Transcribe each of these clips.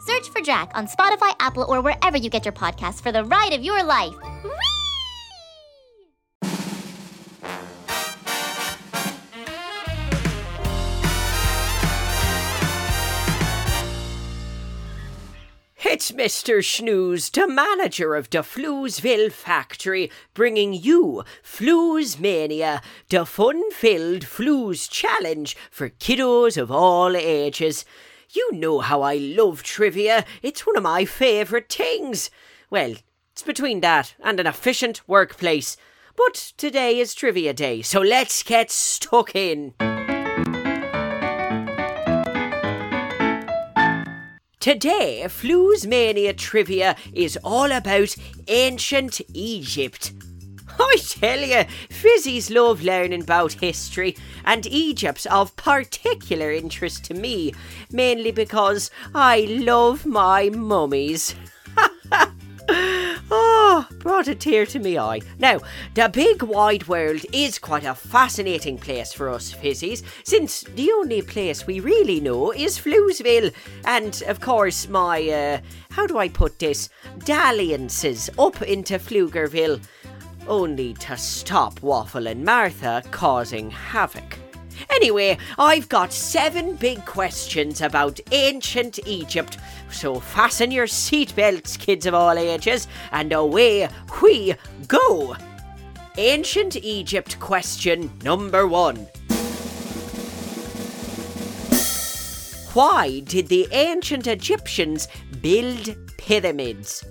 Search for Drac on Spotify, Apple, or wherever you get your podcasts for the ride of your life. Whee! It's Mr. Shnews, the manager of the Floozeville factory, bringing you Floozemania, the fun filled Flooze challenge for kiddos of all ages. You know how I love trivia, it's one of my favourite things. Well, it's between that and an efficient workplace. But today is trivia day, so let's get stuck in. Today, Floozemania Trivia is all about ancient Egypt. I tell you, fizzies love learning about history, and Egypt's of particular interest to me, mainly because I love my mummies. Oh, brought a tear to me eye. Now, the big wide world is quite a fascinating place for us fizzies, since the only place we really know is Floozeville. And, of course, my, uh, how do I put this? Dalliances up into Pflugerville. Only to stop Waffle and Martha causing havoc. Anyway, I've got seven big questions about ancient Egypt, so fasten your seatbelts, kids of all ages, and away we go! Ancient Egypt question number one. Why did the ancient Egyptians build pyramids?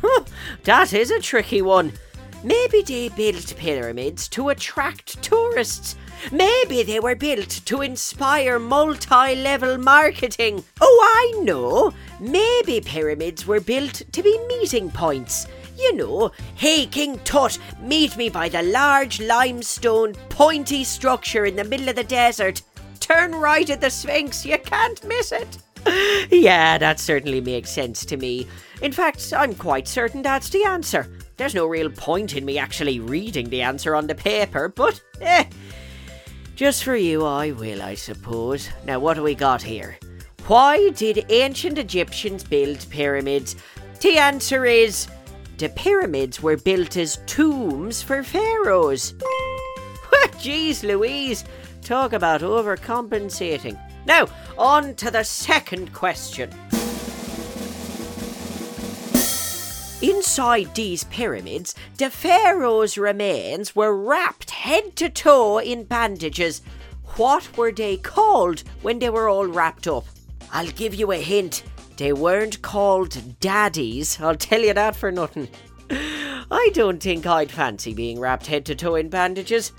that is a tricky one. Maybe they built pyramids to attract tourists. Maybe they were built to inspire multi level marketing. Oh, I know. Maybe pyramids were built to be meeting points. You know, hey King Tut, meet me by the large limestone pointy structure in the middle of the desert. Turn right at the Sphinx, you can't miss it. yeah, that certainly makes sense to me. In fact, I'm quite certain that's the answer. There's no real point in me actually reading the answer on the paper, but eh. Just for you, I will, I suppose. Now, what do we got here? Why did ancient Egyptians build pyramids? The answer is the pyramids were built as tombs for pharaohs. Jeez Louise, talk about overcompensating. Now, on to the second question. Inside these pyramids, the pharaoh's remains were wrapped head to toe in bandages. What were they called when they were all wrapped up? I'll give you a hint. They weren't called daddies, I'll tell you that for nothing. I don't think I'd fancy being wrapped head to toe in bandages.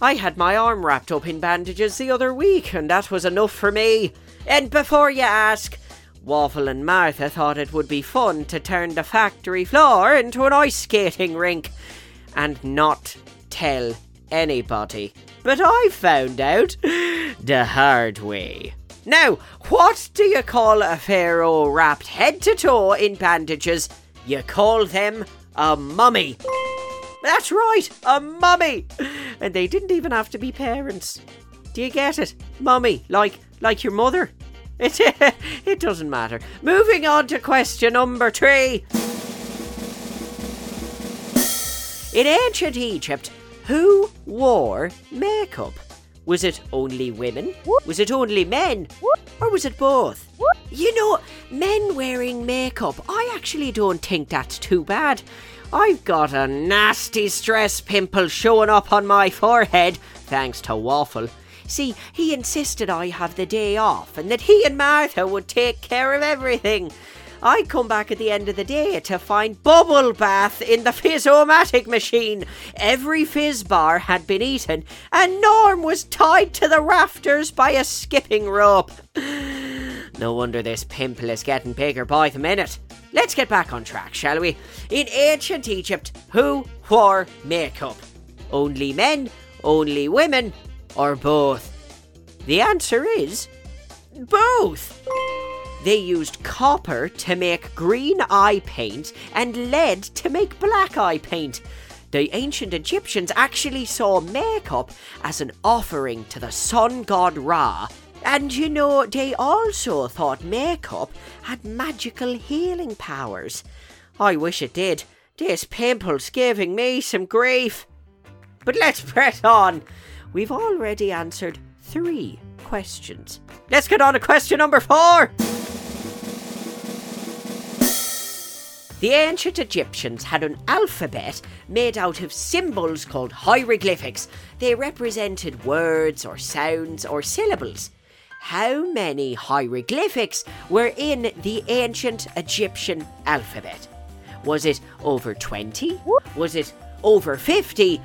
I had my arm wrapped up in bandages the other week, and that was enough for me. And before you ask, Waffle and Martha thought it would be fun to turn the factory floor into an ice skating rink and not tell anybody. But I found out the hard way. Now, what do you call a pharaoh wrapped head to toe in bandages? You call them a mummy. That's right, a mummy. And they didn't even have to be parents. Do you get it? Mummy, like like your mother. It, it doesn't matter. Moving on to question number three. In ancient Egypt, who wore makeup? Was it only women? Was it only men? Or was it both? You know, men wearing makeup, I actually don't think that's too bad. I've got a nasty stress pimple showing up on my forehead, thanks to Waffle. See, he insisted I have the day off and that he and Martha would take care of everything. I come back at the end of the day to find bubble bath in the fizz-o-matic machine. Every fizz bar had been eaten, and Norm was tied to the rafters by a skipping rope. No wonder this pimple is getting bigger by the minute. Let's get back on track, shall we? In ancient Egypt, who wore makeup? Only men, only women, or both? The answer is both. They used copper to make green eye paint and lead to make black eye paint. The ancient Egyptians actually saw makeup as an offering to the sun god Ra. And you know, they also thought makeup had magical healing powers. I wish it did. This pimple's giving me some grief. But let's press on. We've already answered three questions. Let's get on to question number four. The ancient Egyptians had an alphabet made out of symbols called hieroglyphics. They represented words or sounds or syllables. How many hieroglyphics were in the ancient Egyptian alphabet? Was it over 20? Was it over 50?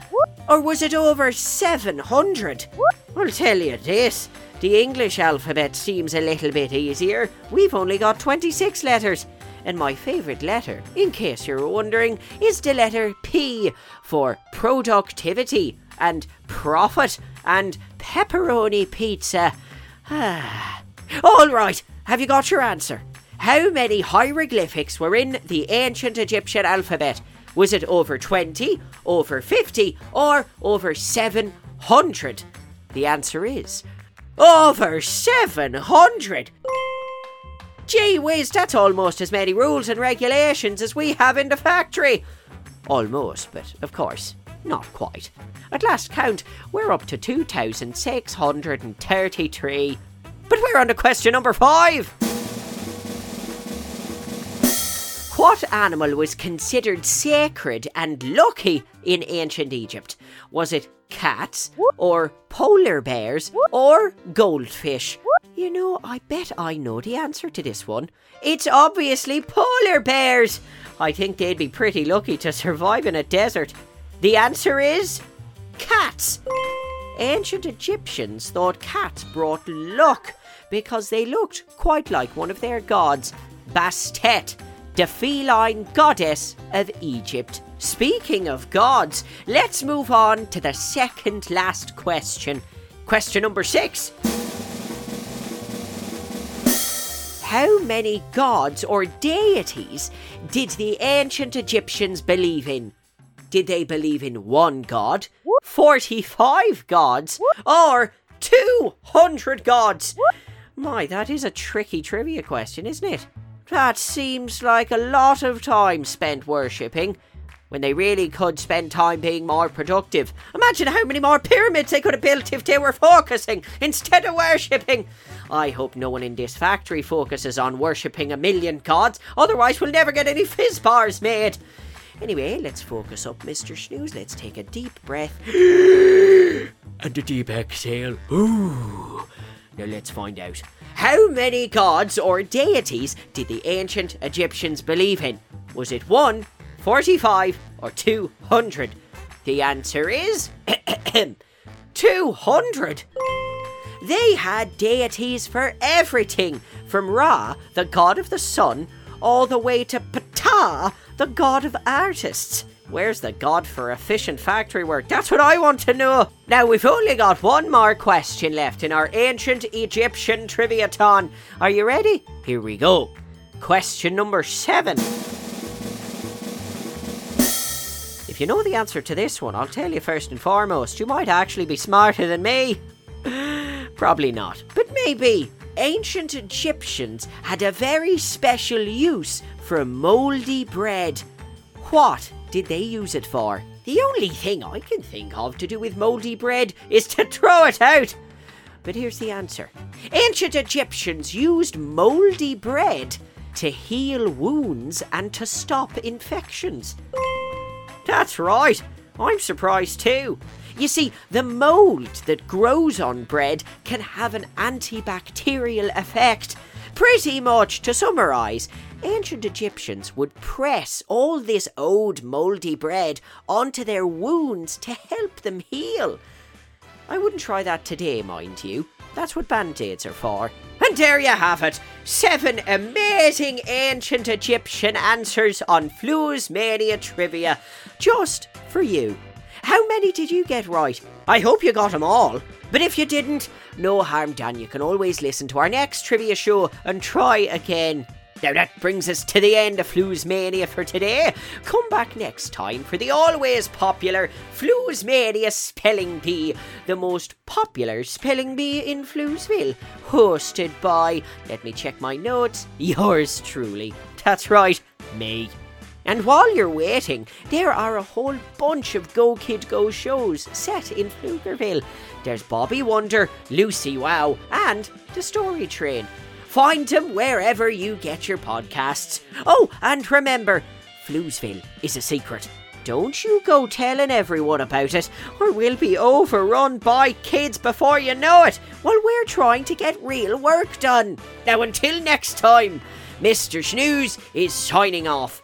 Or was it over 700? I'll tell you this the English alphabet seems a little bit easier. We've only got 26 letters. And my favourite letter, in case you're wondering, is the letter P for productivity and profit and pepperoni pizza. All right, have you got your answer? How many hieroglyphics were in the ancient Egyptian alphabet? Was it over 20, over 50, or over 700? The answer is over 700! Gee whiz, that's almost as many rules and regulations as we have in the factory. Almost, but of course, not quite. At last count, we're up to 2,633. But we're on to question number five. What animal was considered sacred and lucky in ancient Egypt? Was it cats, or polar bears, or goldfish? You know, I bet I know the answer to this one. It's obviously polar bears. I think they'd be pretty lucky to survive in a desert. The answer is cats. Ancient Egyptians thought cats brought luck because they looked quite like one of their gods, Bastet, the feline goddess of Egypt. Speaking of gods, let's move on to the second last question. Question number six. How many gods or deities did the ancient Egyptians believe in? Did they believe in one god, 45 gods, or 200 gods? My, that is a tricky trivia question, isn't it? That seems like a lot of time spent worshipping when they really could spend time being more productive. Imagine how many more pyramids they could have built if they were focusing instead of worshipping. I hope no one in this factory focuses on worshipping a million gods, otherwise, we'll never get any fizz bars made. Anyway, let's focus up, Mr. Shnews. Let's take a deep breath. and a deep exhale. Ooh. Now let's find out. How many gods or deities did the ancient Egyptians believe in? Was it one, 45, or 200? The answer is 200. They had deities for everything, from Ra, the god of the sun, all the way to Ptah, the god of artists. Where's the god for efficient factory work? That's what I want to know. Now, we've only got one more question left in our ancient Egyptian triviathon. Are you ready? Here we go. Question number seven. If you know the answer to this one, I'll tell you first and foremost, you might actually be smarter than me. Probably not, but maybe. Ancient Egyptians had a very special use for mouldy bread. What did they use it for? The only thing I can think of to do with mouldy bread is to throw it out. But here's the answer Ancient Egyptians used mouldy bread to heal wounds and to stop infections. That's right, I'm surprised too. You see, the mould that grows on bread can have an antibacterial effect. Pretty much to summarise, ancient Egyptians would press all this old mouldy bread onto their wounds to help them heal. I wouldn't try that today, mind you. That's what band aids are for. And there you have it. Seven amazing ancient Egyptian answers on Floozemania trivia. Just for you. How many did you get right? I hope you got them all. But if you didn't, no harm done. You can always listen to our next trivia show and try again. Now that brings us to the end of Floozemania for today. Come back next time for the always popular Floozemania Spelling Bee, the most popular spelling bee in Floozeville, hosted by, let me check my notes, yours truly. That's right, me. And while you're waiting, there are a whole bunch of Go Kid Go shows set in Floozeville. There's Bobby Wonder, Lucy Wow, and The Story Train. Find them wherever you get your podcasts. Oh, and remember, Floozeville is a secret. Don't you go telling everyone about it, or we'll be overrun by kids before you know it, while we're trying to get real work done. Now, until next time, Mr. Shnews is signing off.